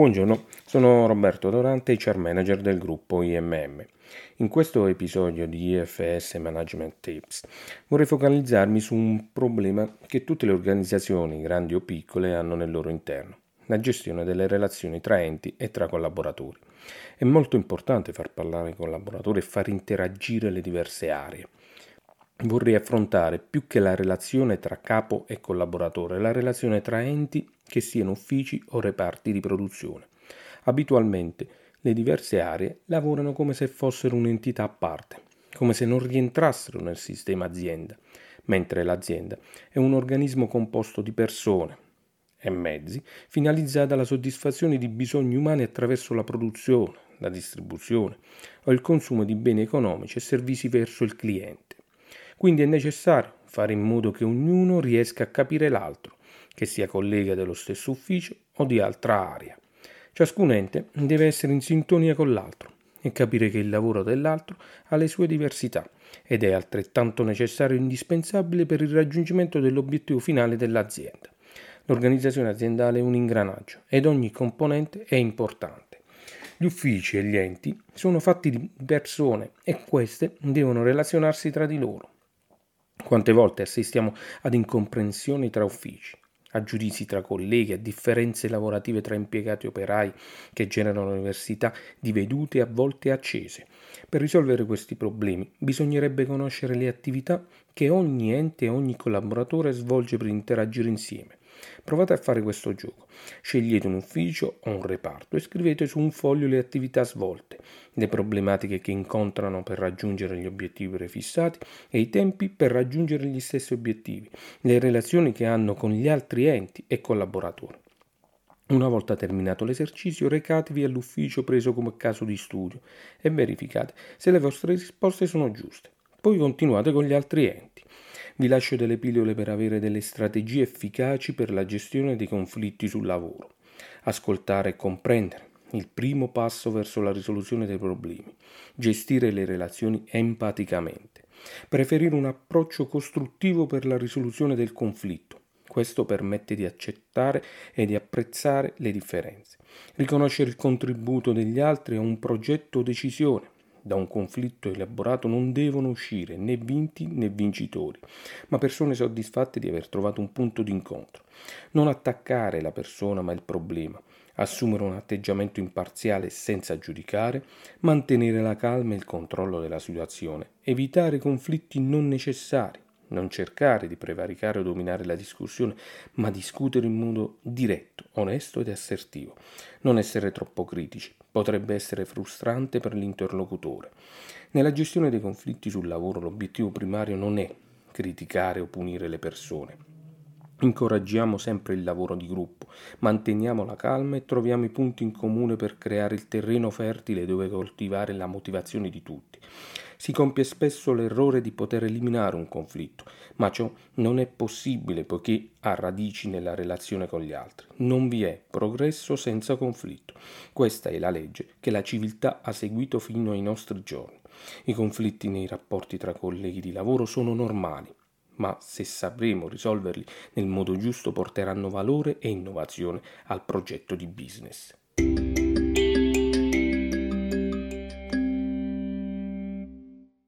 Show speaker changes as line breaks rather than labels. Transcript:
Buongiorno, sono Roberto Dorante, HR Manager del gruppo IMM. In questo episodio di IFS Management Tips vorrei focalizzarmi su un problema che tutte le organizzazioni, grandi o piccole, hanno nel loro interno, la gestione delle relazioni tra enti e tra collaboratori. È molto importante far parlare i collaboratori e far interagire le diverse aree. Vorrei affrontare più che la relazione tra capo e collaboratore, la relazione tra enti che siano uffici o reparti di produzione. Abitualmente le diverse aree lavorano come se fossero un'entità a parte, come se non rientrassero nel sistema azienda, mentre l'azienda è un organismo composto di persone e mezzi finalizzata alla soddisfazione di bisogni umani attraverso la produzione, la distribuzione o il consumo di beni economici e servizi verso il cliente. Quindi è necessario fare in modo che ognuno riesca a capire l'altro che sia collega dello stesso ufficio o di altra area. Ciascun ente deve essere in sintonia con l'altro e capire che il lavoro dell'altro ha le sue diversità ed è altrettanto necessario e indispensabile per il raggiungimento dell'obiettivo finale dell'azienda. L'organizzazione aziendale è un ingranaggio ed ogni componente è importante. Gli uffici e gli enti sono fatti di persone e queste devono relazionarsi tra di loro. Quante volte assistiamo ad incomprensioni tra uffici? a giudizi tra colleghi, a differenze lavorative tra impiegati e operai che generano università di vedute a volte accese. Per risolvere questi problemi bisognerebbe conoscere le attività che ogni ente e ogni collaboratore svolge per interagire insieme. Provate a fare questo gioco. Scegliete un ufficio o un reparto e scrivete su un foglio le attività svolte, le problematiche che incontrano per raggiungere gli obiettivi prefissati e i tempi per raggiungere gli stessi obiettivi, le relazioni che hanno con gli altri enti e collaboratori. Una volta terminato l'esercizio, recatevi all'ufficio preso come caso di studio e verificate se le vostre risposte sono giuste. Poi continuate con gli altri enti. Vi lascio delle pillole per avere delle strategie efficaci per la gestione dei conflitti sul lavoro. Ascoltare e comprendere. Il primo passo verso la risoluzione dei problemi. Gestire le relazioni empaticamente. Preferire un approccio costruttivo per la risoluzione del conflitto. Questo permette di accettare e di apprezzare le differenze. Riconoscere il contributo degli altri a un progetto o decisione da un conflitto elaborato non devono uscire né vinti né vincitori, ma persone soddisfatte di aver trovato un punto d'incontro. Non attaccare la persona ma il problema, assumere un atteggiamento imparziale senza giudicare, mantenere la calma e il controllo della situazione, evitare conflitti non necessari, non cercare di prevaricare o dominare la discussione, ma discutere in modo diretto, onesto ed assertivo. Non essere troppo critici, potrebbe essere frustrante per l'interlocutore. Nella gestione dei conflitti sul lavoro l'obiettivo primario non è criticare o punire le persone. Incoraggiamo sempre il lavoro di gruppo, manteniamo la calma e troviamo i punti in comune per creare il terreno fertile dove coltivare la motivazione di tutti. Si compie spesso l'errore di poter eliminare un conflitto, ma ciò non è possibile poiché ha radici nella relazione con gli altri. Non vi è progresso senza conflitto. Questa è la legge che la civiltà ha seguito fino ai nostri giorni. I conflitti nei rapporti tra colleghi di lavoro sono normali, ma se sapremo risolverli nel modo giusto porteranno valore e innovazione al progetto di business.